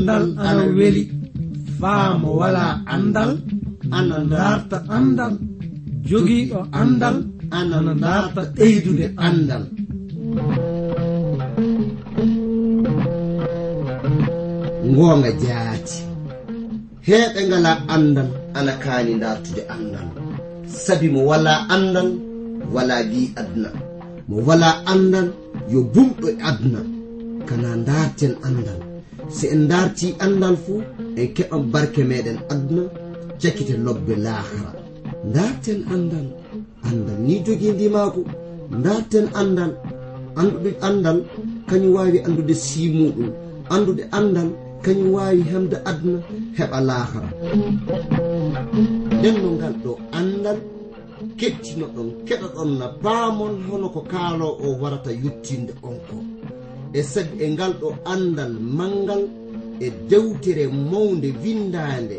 andal ana weli. faamo wala andal. ana darta andal. Jogiiɗo andal. Ana darta ɓeydude andal. Ngoonga jaati. Heeɓe ngala andal ana kaani dartude andal. Sabi mo wala andal wala mbi aduna mo wala andal yo bumɗo e aduna kana darten andal. si en darti andal fuu en keɓan barke meɗen aduna jakkite lobbe lahara darten andal andal ni jogii ndi darten andal anduɗe andal kañum wawi andude simuɗum. Andude andal kañum wawi hemde aduna heɓa lahara nden no ngal ɗo andal kettino ɗon keɗa ɗon na baamon hono ko kaalo o warata yuttinde on ko. e sag e ngal ɗo andal mangal e dewtere mawde windande.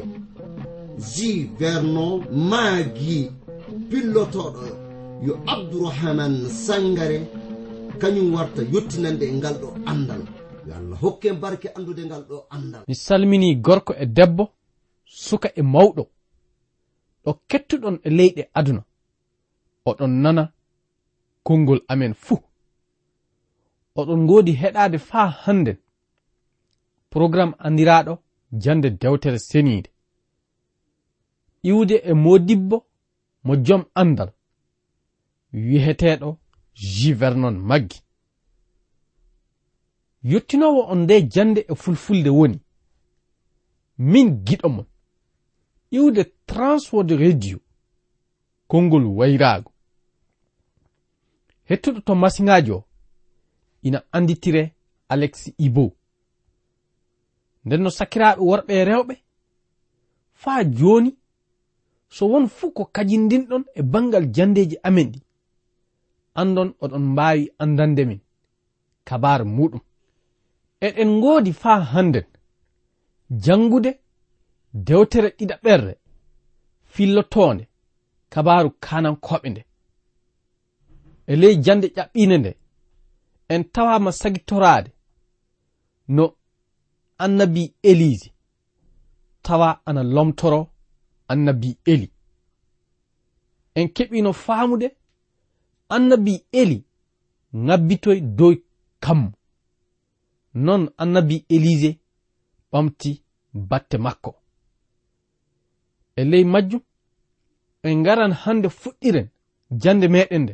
Ji vernon maagi pillotoɗo yo abdourahaman sangare kañum warta yettinande e ngal ɗo andal. Yo allah hokke barke andude ngal ɗo andal. Mi salmini gorko e debbo suka e mawɗo. Ɗo kettuɗon e leyɗe aduna. Oɗon nana konngol amen fuu. oɗon ngoodi heɗade faa hannden programme andiraɗo jande dewtere seniide. Iwde e modibbo mo jom andal wiyeteeɗo jivernon maggi. Yettinowo on nde jande e fulfulde woni. Min giɗo mon. Iwde transword radio konngol wayraago. Hettuɗo to masiŋaaji o ina anditire alex ibo. Nden no sakiraaɓe worɓe e rewɓe faa jooni so won fuu ko kajindinɗon e bangal jandeji amen ɗi. Andon oɗon mbaawi andande min kabaar muɗum eɗen ngoodi faa hannden jangude dewtere ɗiɗa ɓerre fillotoonde kabaru kanankoɓe nde. E ley jande ƴaɓɓine nde en tawama sagitorade no annabi eliji tawa ana lomtoro annabi eli. En keɓino faamude annabi eli ngabbitoy dow kammo non annabi elise ɓamti batte makko. E ley majjum en ngaran hande fuɗɗiren jande meɗen nde.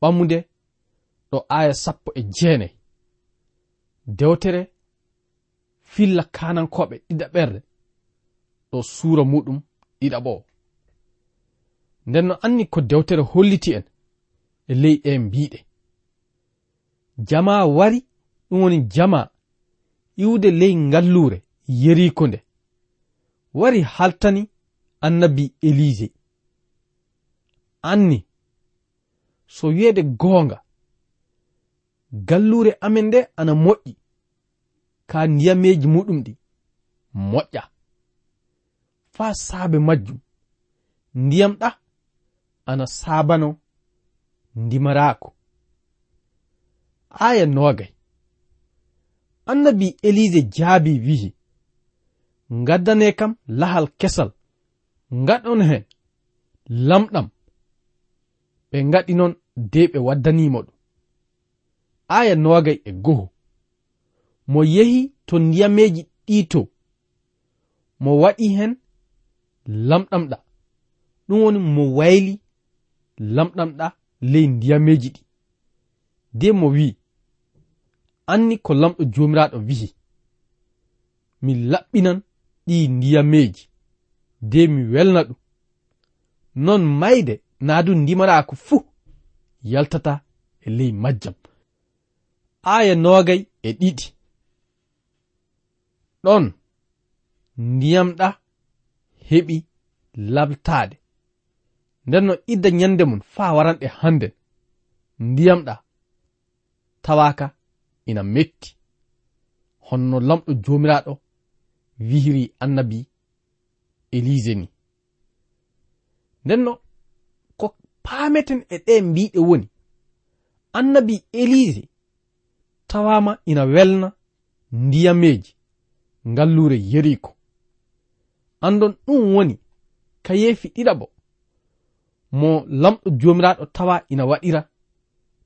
Ɓamude ɗo aya sappo e jeenayi dewtere filla kanankoɓe ɗiɗa ɓerde ɗo suura muɗum ɗiɗaɓo nden no anni ko dewtere holliti en e ley ɗe mbiɗe jama wari ɗum woni jama iwde ley ngallure yeriko nde. Wari haltani annabi elise anni so wiyede goonga gallure amen nde ana moƴƴi. Ka ndiyameji muɗum ɗi moƴƴa. Faa saabe majjum. Ndiyam ɗa ana saabano ndimaraako. Aya nogay annabi elise jaabi wihi ngaddane kam lahal kesal ngaɗon hen lamɗam. Ɓe ngaɗi noon de ɓe waddanimo ɗum. aya nowagay e goho. Mo yehi to ndiyameji ɗito. Mo waɗi hen lamɗamɗa. Ɗum woni mo wayli lamɗamɗa ley ndiyameji ɗi. De mo wi anni ko lamɗo jomiraɗo wihi. Mi laɓɓinan ɗi ndiyameji. De mi welna ɗum. Non mayde naa du ndimaraako fuu yaltata e ley majjam. aya nogay e ɗiɗi. Ɗon ndiyamɗa heɓi labtade nden no idda nyande mum faa waranɗe hande ndiyamɗa tawaka ina metti. Honno lamɗo jomiraɗo wihiri annabi elise ni. Ndenno ko paameten e ɗe mbiɗe woni annabi elise tawama ina welna ndiyameji ngallure yeriko. Andon ɗum woni ka yeefi ɗiɗabo mo lamɗo jomiraɗo tawa ina waɗira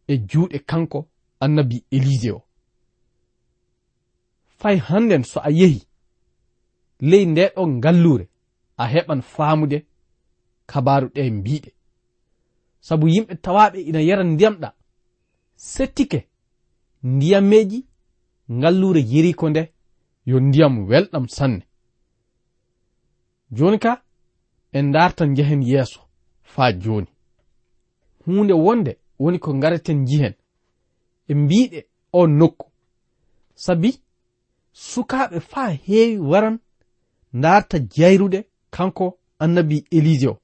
e juuɗe kanko annabi elise o. Fay hannden so a yehi ley ndeɗo ngallure a heɓan faamude kabaru ɗe mbiɗe sabu yimɓe tawaɓe ina yara ndiyamɗa settike ndiyammeji ngallure yeriko nde yo ndiyam welɗam sanne. Joni ka en dartan jehen yeeso faa joni hunde wonde woni ko ngaraten jihen e mbiɗe o nokku. Sabi sukaɓe faa heewi waran darta jayrude kanko annabi elise o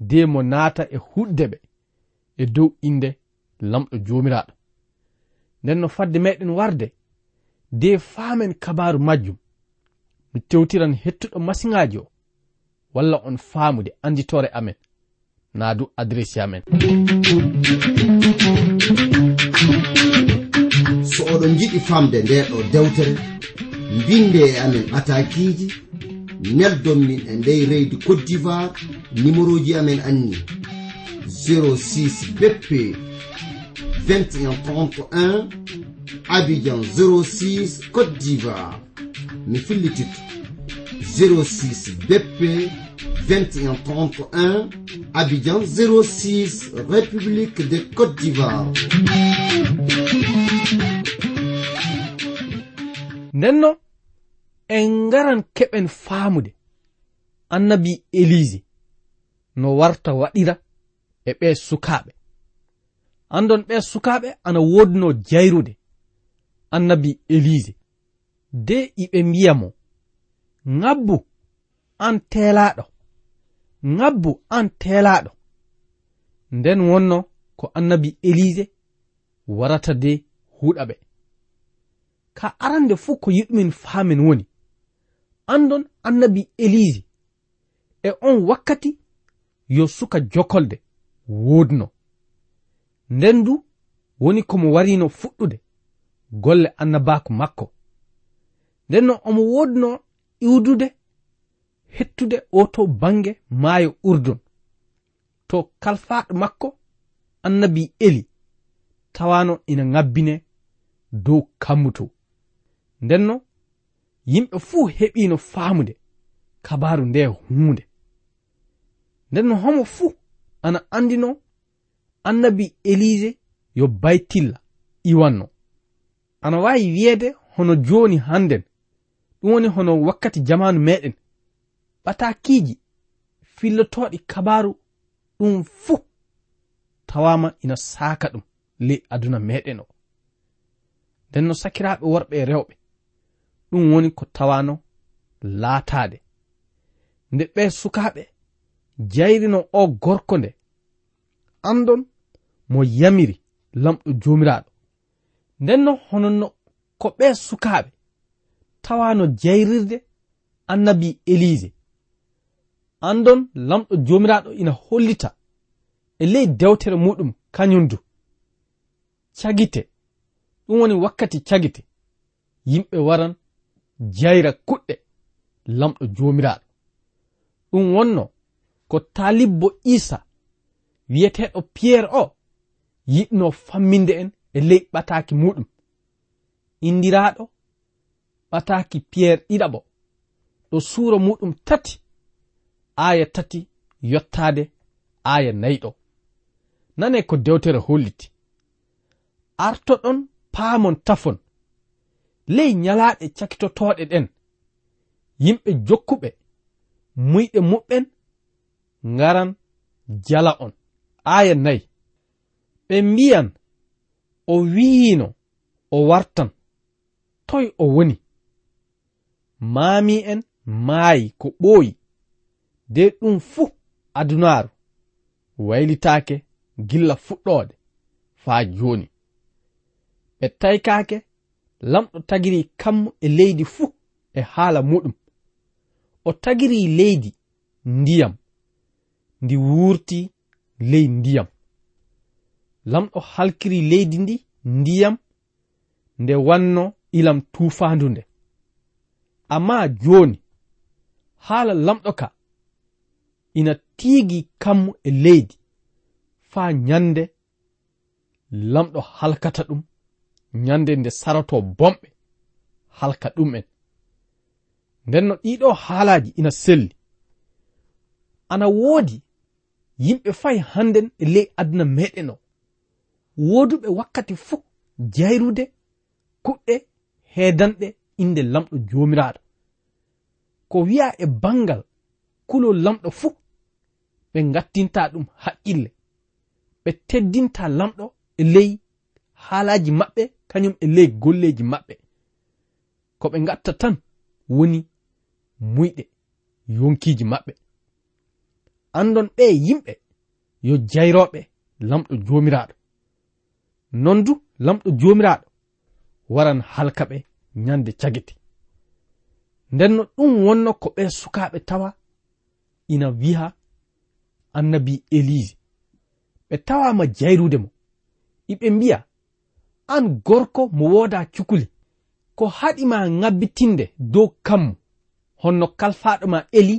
de mo naata e huɗde ɓe e dow inde lamɗo jomiraɗo nden no fadde meɗen warde de faamen kabaru majjum. Mi tewtiran hettuɗo masiŋaji o walla on faamude anditore amen. Naa du adressi amen. So oɗon jiɗi famde nde ɗo dewtere mbinde e amen atakiji neldon min e ndey reydi cote d'ivoire numéro ji amen anni 06 beppe bp 2131 abidjan 06 côte d'ivoire. Fillititto 06 bp 2131 abidjan 06 république de côte d'ivoire. Ndenno en ngaran keɓen faamude no warta waɗira e andon ɓe sukaɓe ana wodno jayrude annabi elise de iɓe mbiya mo ŋabbu an telaɗo ŋabbu an telaɗo. Nden wonno ko annabi elise warata de huɗa ɓe ka arande fuu ko yiɗumin faamen woni. Andon annabi elise e on wakkati yo suka jokolde wodno. nden du woni komo warino fuɗɗude golle annabaku makko. Nden no omo wodno iwdude hettude oto bange maayo urdun. To kalfaɗo makko annabi eli tawano ina ŋabbine dow kammuto ndenno yimɓe fuu heɓino faamude kabaru nde hunde ndenno homo fuu ana andino annabi elise yo baytilla iwanno. Ana wawi wiyeede hono joni hannden. Ɗum woni hono wakkati jamanu meɗen ɓatakiiji fillotoɗi kabaru ɗum fuu tawama ina saaka ɗum ley aduna meɗen o. Nden no sakiraɓe worɓe e rewɓe ɗum woni ko tawano laataade. Nde ɓe sukaɓe jayrino o gorko nde andon mo yamiri lamɗo jomiraɗo. Ndenno hononno ko ɓe sukaɓe tawano jayrirde annabi elise andon lamɗo jomiraɗo ina hollita e ley dewtere muɗum kañum du. Cagite ɗum woni wakkati cagite yimɓe waran jayra kuɗɗe lamɗo jomiraɗo. Ɗum wonno ko talibbo isa wiyeteɗo piyerre o yiɗno famminde en e ley ɓataki muɗum. Indiraɗo ɓataki piyerre ɗiɗaɓo ɗo suura muɗum tati aya tati yottade aya nayiɗo nane ko dewtere holliti. Artoɗon paamon tafon. Ley nyalaaɗe cakitotoɗe ɗen. Yimɓe jokkuɓe muyɗe muɓɓen ngaran jala on. Aya nayi ɓe mbiyan o wiino o wartan toy o woni. Maami en maayi ko ɓooyi de ɗum fuu adunaaru waylitaake gilla fuɗɗoode faa jooni. Ɓe taykaake lamɗo tagiri kammo e leydi fuu e haala muɗum. O tagiri leydi ndiyam ndi wuurti ley ndiyam. lamɗo halkiri leydi ndi ndiyam nde wanno ilam tufandu nde. Amma joni haala lamɗo ka ina tiigi kammu e leydi faa nyande lamɗo halkata ɗum nyande nde sarato bomɓe halka ɗum en. Nden no ɗiɗo haalaji ina selli. Ana woodi yimɓe fay hannden e ley aduna meɗen o woduɓe wakkati fuu jayrude kuɗɗe heedanɗe inde lamɗo joomiraaɗo. Ko wi'a e bangal kulol lamɗo fuu ɓe gattinta ɗum haqqille. Ɓe teddinta lamɗo e ley haalaji maɓɓe kañum e ley golleji maɓɓe. Ko ɓe gatta tan woni muyɗe yonkiji maɓɓe. Andon ɓe yimɓe yo jayroɓe lamɗo jomiraɗo non du lamɗo jomiraɗo waran halka ɓe ñande cagete. Nden no ɗum wonno ko ɓe sukaɓe tawa ina wiha annabi elise ɓe tawama jayrude mo. Iɓe mbiya an gorko mo woda cukuli ko haɗima ŋabbitinde dow kammu honno kalfaɗo ma eli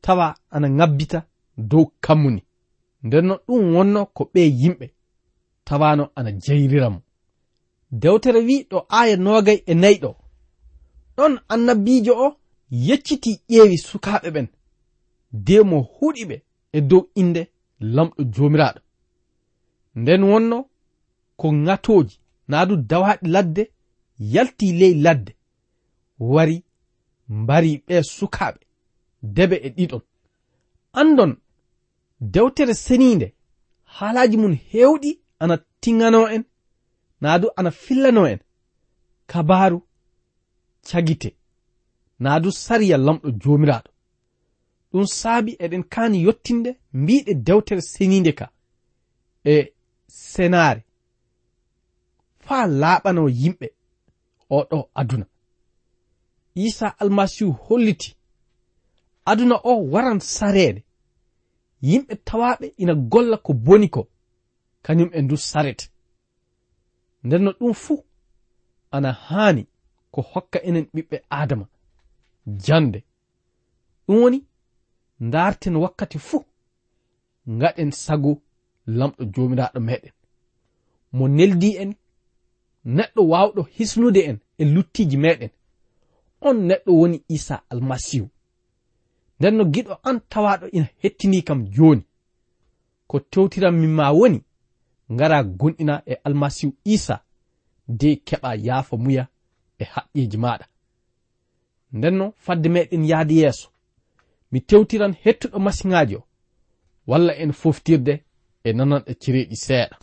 tawa ana ŋabbita dow kammu ni. Nden ɗum wonno ko ɓe yimɓe. tawano ana jeyrira dewtere wi ɗo aya nogay e nayi ɗo. Ɗon annabijo o yecciti ƴeewi sukaɓe ɓen. De mo huɗi ɓe e dow inde lamɗo jomiraɗo nden wonno ko ŋatoji naadu dawaɗi ladde yalti ley ladde wari mbari ɓe sukaɓe debe e ɗiɗon. Andon dewtere seninde haalaji mum hewɗi ana tingano en naadu ana fillano en kabaru cagite naadu sariya lamɗo jomiraɗo ɗum saabi eɗen kani yottinde mbiɗe dewtere seninde ka e senare faa laaɓano yimɓe oɗo aduna. Isa almasihu holliti aduna o waran sareede. Yimɓe tawaɓe ina golla ko boni ko. kañum e ndu sarete nden no ɗum fuu ana haani ko hokka enen ɓiɓɓe adama jande ɗum woni darten wakkati fuu gaɗen sago lamɗo jomiraɗo meɗen mo neldi en neɗɗo wawɗo hisnude en e luttiji meɗen on neɗɗo woni isa almasihu nden no giɗo an tawaɗo ina hettini kam joni ko tewtiran min ma woni ngara gonɗina e almasihu isa de keɓa yaafa muya e haqqiji maɗa. Ndenno fadde meɗen yahde yeeso mi tewtiran hettuɗo masiŋaji o walla en foftirde e nananɗo e cereeɗi seeɗa.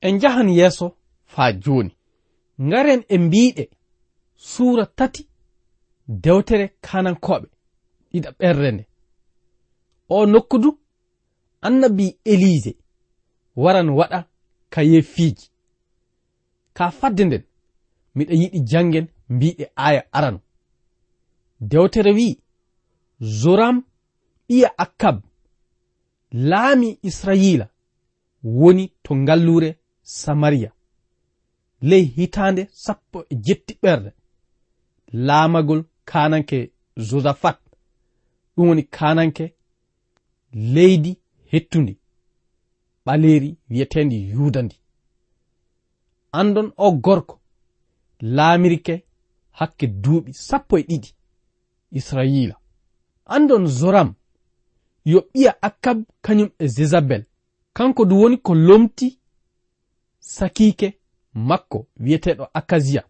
en njahan yeeso faa jooni. Ngaren e mbiiɗe suura tati dewtere kanankooɓe ɗiɗa ɓerre nde. O nokku du annabi elise waran waɗa kaye fiiji ka fadde nden miɗa yiɗi jangen mbiɗe aya arano dewtere wi'i zoram ɓiya akkab laami israyila woni to ngallure samariya ley hitande sappo e jetti ɓerde. Laamagol kananke josaphat ɗum woni kananke leydi hettundi. Ɓaleeri wiyetendi yuda ndi andon o gorko laamirke hakke duuɓi sappo e ɗiɗi israila. Andon zoram yo ɓiya akkab kañum e jezabel. Kanko du woni ko lomti sakike makko wiyeteɗo akasiya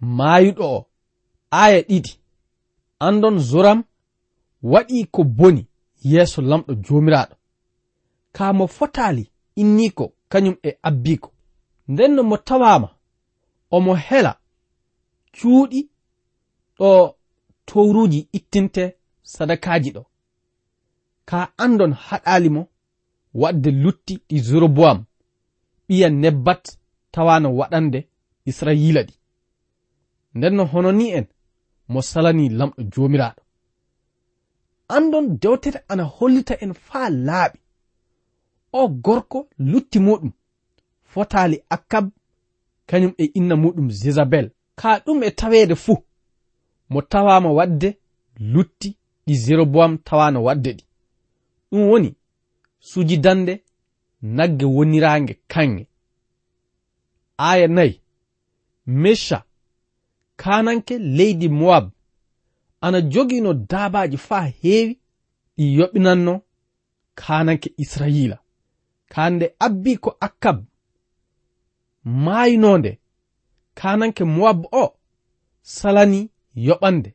maayuɗo o aya ɗiɗi. Andon zoram waɗi ko boni yeeso lamɗo joomiraaɗo. Kaa mo fotaali inniko kañum e abbiko nden no mo tawaama omo hela cuuɗi ɗo towruuji ittinte sadakaaji ɗo. Kaa andon haɗaali mo waɗde lutti ɗi zoroboam ɓiya nebbat tawano waɗande israyila ɗi. Nden no hono ni en mo salani lamɗo jomiraɗo andon dewtere ana hollita en faa laaɓi. O gorko lutti muɗum fotali akkab kañum e inna muɗum jezabel. Ka ɗum e taweede fuu mo tawama wadde lutti ɗi jeroboam tawano wadde ɗi. Ɗum woni sujidande nagge wonirange kanŋe aya nayi mesha kananke leydi moab. Ana jogino daabaaji faa heewi ɗi yoɓinanno kananke israyila kande abbi ko akkab. Maayinonde kananke moab o salani yoɓande.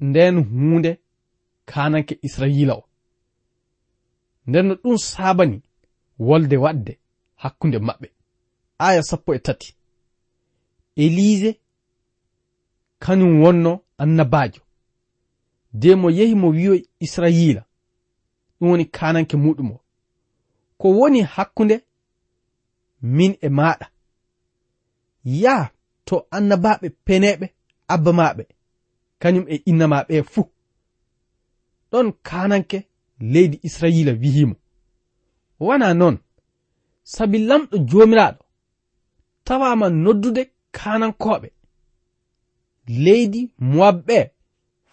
Nden hunde kananke israyila o. Nden no ɗum saabani. wolde waɗde hakkunde maɓɓe aya sappo e tati. Elise kañum wonno annabajo de mo yehi mo wiyo israila ɗum woni kananke muɗum o. Ko woni hakkunde min e maɗa ya to annabaɓe peneɓe abba maɓe kañum e inna maɓe e fuu. Ɗon kananke leydi israila wihimo wana noon sabi lamɗo jomiraɗo tawama noddude kanankoɓe leydi moabɓe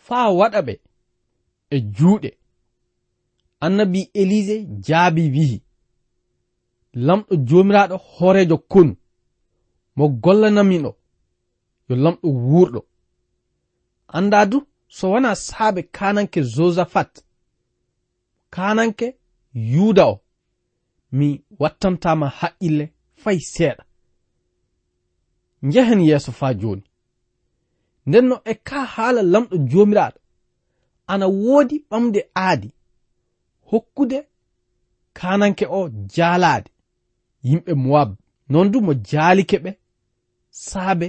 faa waɗa ɓe e juuɗe. Annabi elise jaabi wihi lamɗo jomiraɗo hoorejo konu mo gollanamino yo lamɗo wuurɗo. Anda du so wona saabe kananke josaphat kananke yuuda o. mi wattantama haqqille fay seeɗa. Njehen yeeso faa jooni. Nden no e ka haala lamɗo joomiraaɗo ana woodi ɓamde aadi hokkude kananke o jaalaade. Yimɓe mowab noon du mo jaalike ɓe saabe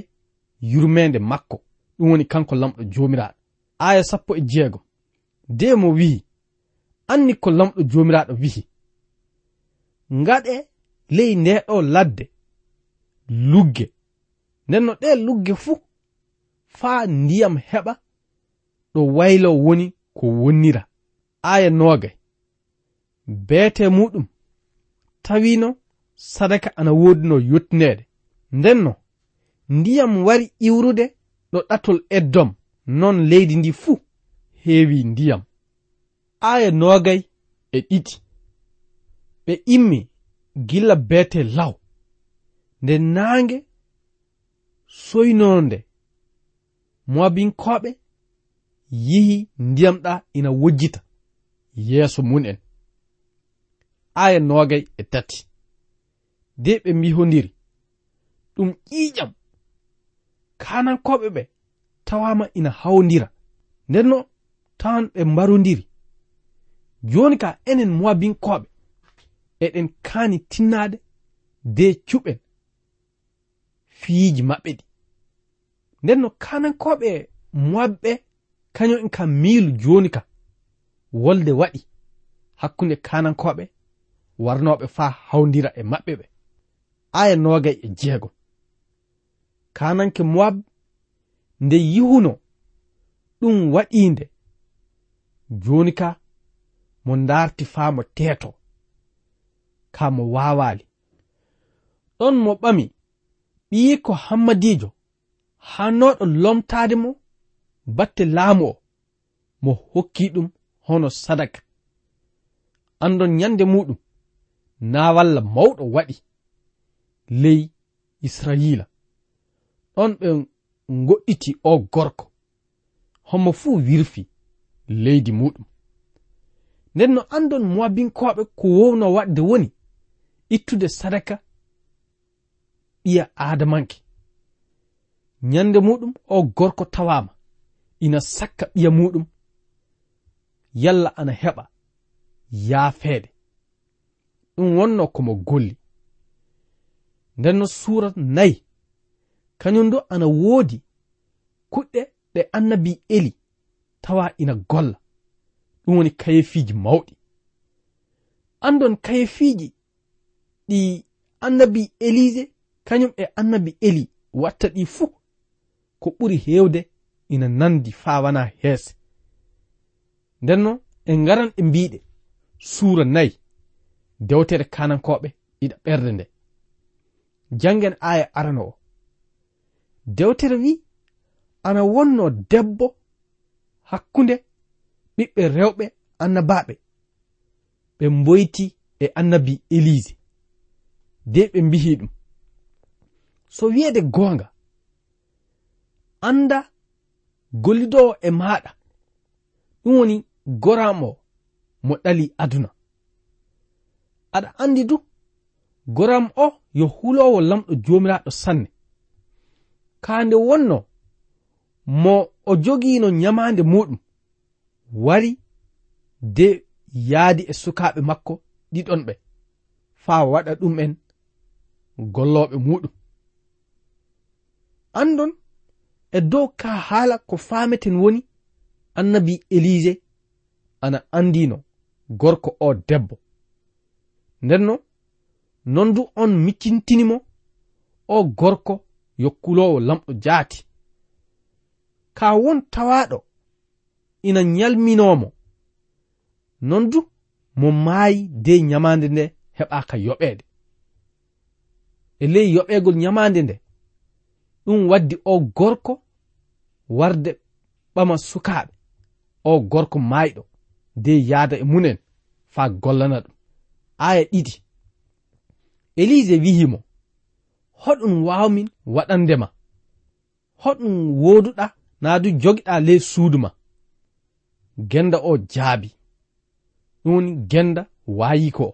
yurmeende makko. Ɗum woni kanko lamɗo joomiraaɗo. Aya sappo e jeegom de mo wi'i anni ko lamɗo joomiraaɗo wihi ngaɗe ley ndeɗo ladde lugge. Nden no ɗe lugge fuu faa ndiyam heɓa ɗo waylo woni ko wonnira. Aya noogay beete muɗum tawino sadaka ana woodi no yottineede. Nden ndiyam wari iwrude ɗo ɗatol eddom non leydi ndi fuu heewi ndiyam. Aya noogay e ɗiɗi. ɓe immi gilla beete law. Nde naange soynonde moabinkoɓe yihi ndiyamɗa ina wojjita yeeso mun en aya nogay e tati. De ɓe mbihondiri ɗum ƴiƴam. Kanankoɓe ɓe tawama ina hawdira ndenno tawan ɓe mbarodiri joni ka enen moabinkoɓe eɗen kaani tinnaade de cuɓen fiiji maɓɓe ɗi. Nden no kanankoɓe moabɓe kañum en kam miilu jooni ka wolde waɗi hakkunde kanankoɓe warnoɓe faa hawdira e maɓɓe ɓe. Aya noogay e jeego. Kananke moab nde yihuno ɗum waɗiinde. Jooni ka mo ndaarti faa mo teeto ka mo waawali ɗon mo ɓami ɓiyi ko hammadiijo hanoɗo lomtade mo batte laamu o mo hokki ɗum hono sadaka. Andon nyande muɗum na walla mawɗo waɗi. Ley israila ɗon ɓe goɗɗiti o gorko homo fuu wirfi leydi muɗum nden no andon moabinkoɓe ko wowno waɗde woni ittude sadaka ɓiya adamanke ñande muɗum o gorko tawama ina sakka ɓiya muɗum. Yalla ana heɓa yaafeede. Ɗum wonno komo golli. Nden no suura nayi kañum do ana woodi kuɗɗe ɗe annabi eli tawa ina golla. Ɗum woni kayefiji mawɗi. Andon kayefiji ɗi annabi elise kañum e annabi eli. Watta ɗi fuu ko ɓuri heewde ina nandi faa wana heese. Ndenno en ngaran e mbiɗe suura nayi dewtere kanankoɓe ɗiɗa ɓerde nde. Janngen aya arano o. Dewtere wi ana wonno debbo hakkunde ɓiɓɓe rewɓe annabaɓe ɓe mboyti e annabi elise. de ɓe mbihi ɗum. So wiyeede goonga annda gollidowo e maaɗa ɗum woni goram o mo ɗali aduna. Aɗa anndi du goram o yo hulowo lamɗo joomiraaɗo sanne. Kaande wonno mo o jogiino nyamaande muɗum wari de yaadi e sukaaɓe makko ɗiɗon ɓe faa waɗa ɗum en gollooɓe muɗum andon e dow ka haala ko faameten woni annabi elise ana andino gorko o debbo. Ndenno non du on miccintinimo o gorko yokkulowo lamɗo jaati. Ka won tawaɗo ina nyalminomo non du mo maayi de nyamande nde heɓaka yoɓede e ley yoɓeegol ñamaande nde. Ɗum waddi o gorko warde ɓama sukaaɓe o gorko maayɗo de yaada e munen faa gollana ɗum. Aya ɗiɗi. Elise wihimo hoɗum waawmin waɗande ma hoɗum wooduɗa naa du jogiɗa ley suudu ma. Genda o jaabi ɗum woni genda waayi ko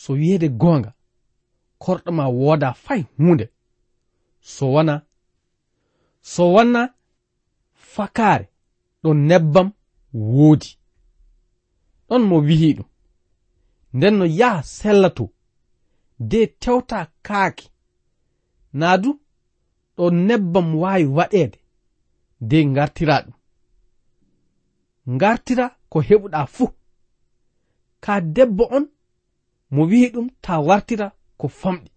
so wiyeede goonga korɗo ma wooda fay hunde so wona so wona fakare ɗon nebbam woodi. Ɗon mo wihi ɗum. Nden no yaha sella to de tewta kaake naa du ɗo nebbam waawi waɗeede de ngartira ɗum. Ngartira ko heɓuɗa fuu. Ka debbo on mo wihi ɗum ta wartira ko famɗi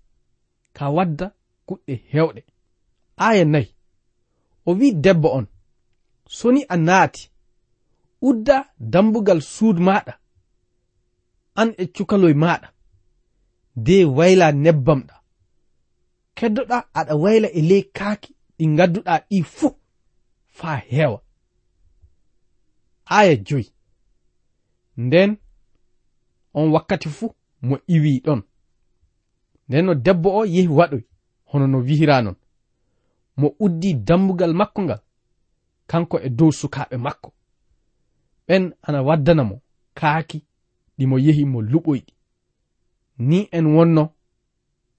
ka wadda kuɗɗe hewɗe. Aya nayi o wi debbo on soni a naati udda dambugal suud maɗa an e cukaloy maɗa de wayla nebbam ɗa. Keddoɗa aɗa wayla e ley kaaki ɗi gadduɗa ɗi fuu faa heewa. Aya joyi nden on wakkati fuu mo iwi ɗon. nden no debbo o yehi waɗoy hono no wihira non. Mo uddi dambugal makko ngal kanko e dow sukaɓe makko. Ɓen ana waddana mo kaaki ɗimo yehi mo luɓoyɗi. Ni en wonno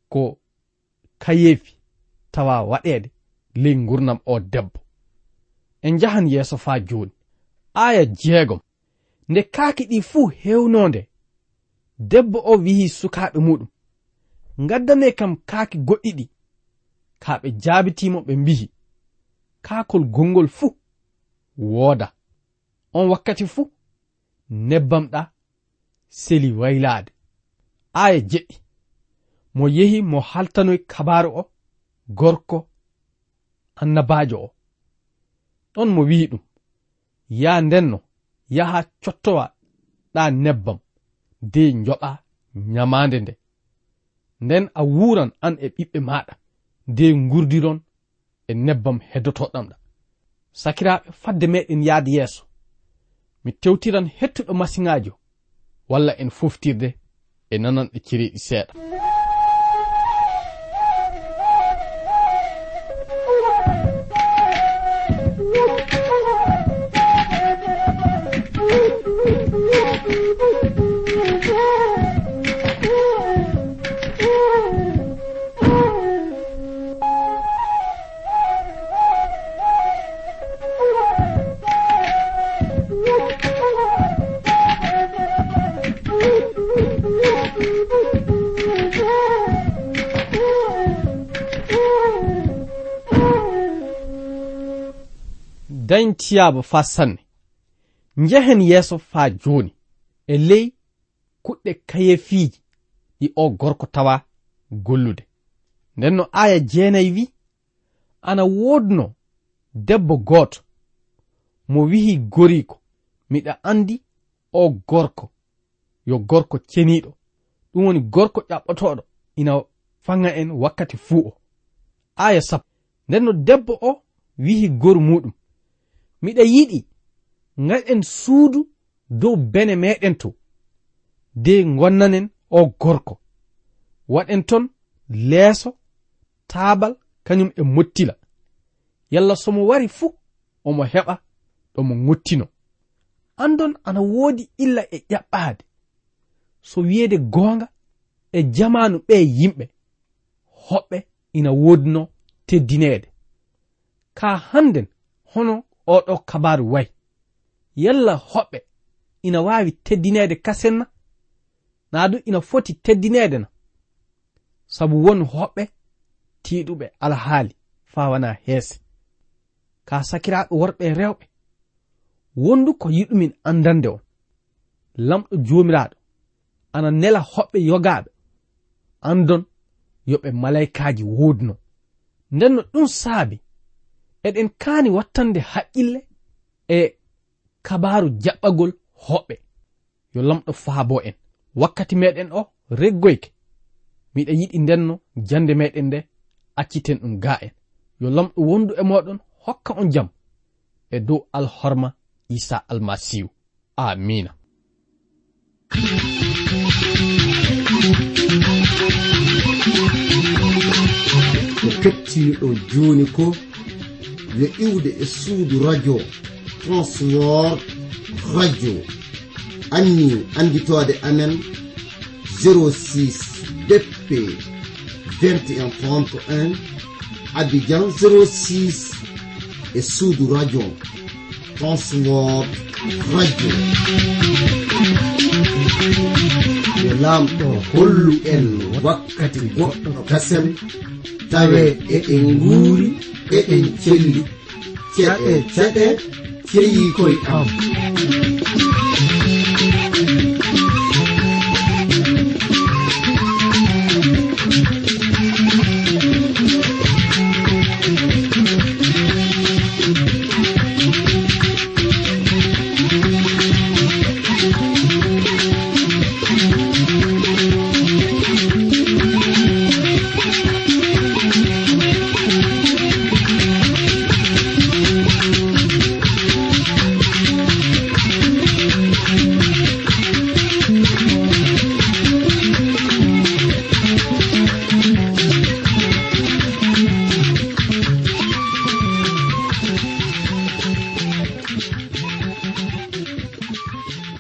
ko kayeefi tawa waɗede ley gurnam o debbo. En jahan yeeso faa jooni. Aya jeegom. Nde kaaki ɗi fuu hewnonde debbo o wihi sukaaɓe muɗum. gaddane kam kaake goɗɗiɗi ka ɓe jaabitimo ɓe mbihi. Kaakol gongol fuu wooda. On wakkati fuu nebbam ɗa seli waylaade. Aya jeɗɗi. Mo yehi mo haltanoy kabaru o gorko annabajo o. Ɗon mo wi'i ɗum. Ya ndenno yaha cottowa ɗa nebbam de joɓa nyamande nde. nden a wuran an e ɓiɓɓe maɗa de gurdiron e nebbam heddotoɗam ɗa. Sakiraɓe fadde meɗen yahde yeeso. Mi tewtiran hettuɗo masiŋaji walla en foftirde e nananɗe cereeɗi seeɗa. antiyaaba fa sanne. Njehen yeeso fa joni e ley kuɗɗe kayefiiji ɗi o gorko tawa gollude. Nden no aya jeenayi wi ana woodno debbo gooto mo wihi goriko miɗa andi o gorko yo gorko ceniɗo ɗum woni gorko ƴaɓɓotoɗo ina fanga en wakkati fuu o. Aya sappo nden no debbo o wihi goru muɗum miɗa yiɗi gaɗen suudu dow bene meɗen to de gonnanen o gorko. Waɗen ton leeso taabal kañum e mottila. Yalla somo wari fuu omo heɓa ɗomo ngottino. Andon ana woodi illa e ƴaɓɓaade. So wiyeede goonga e jamanu ɓe yimɓe hoɓɓe ina wodno teddineede. Kaa hannden hono oɗo kabaru wayi yalla hoɓɓe ina wawi teddinede kasenna na naa du ina foti teddinede na. Sabu won hoɓɓe tiɗuɓe alhaali faa wana heese. Ka sakiraɓe worɓe rewɓe wondu ko yiɗumin andande on. Lamɗo jomiraɗo ana nela hoɓɓe yogaɓe andon yoɓe ɓe malaykaaji ndenno ɗum saabi eɗen kaani wattande haqqille e kabaru jaɓɓagol hoɓɓe. Yo lamɗo faabo en. Wakkati meɗen o reggoyke. Miɗa yiɗi ndenno jande meɗen nde acciten ɗum ga en. Yo lamɗo wondu e moɗon hokka on jam. E dow alhorma isa almasihu amina kettiniɗo joni ko yo iwde e suudu radio. Transwor radio. Anni anditode amen 06 bp 2131 abidjan 06 e suudu radio. Transwor radio lamɗo hollu en wakkati goɗɗo kasem. Tawe eɗen nguuri eɗen celli. Ceɗe ceɗe ceyi koye am.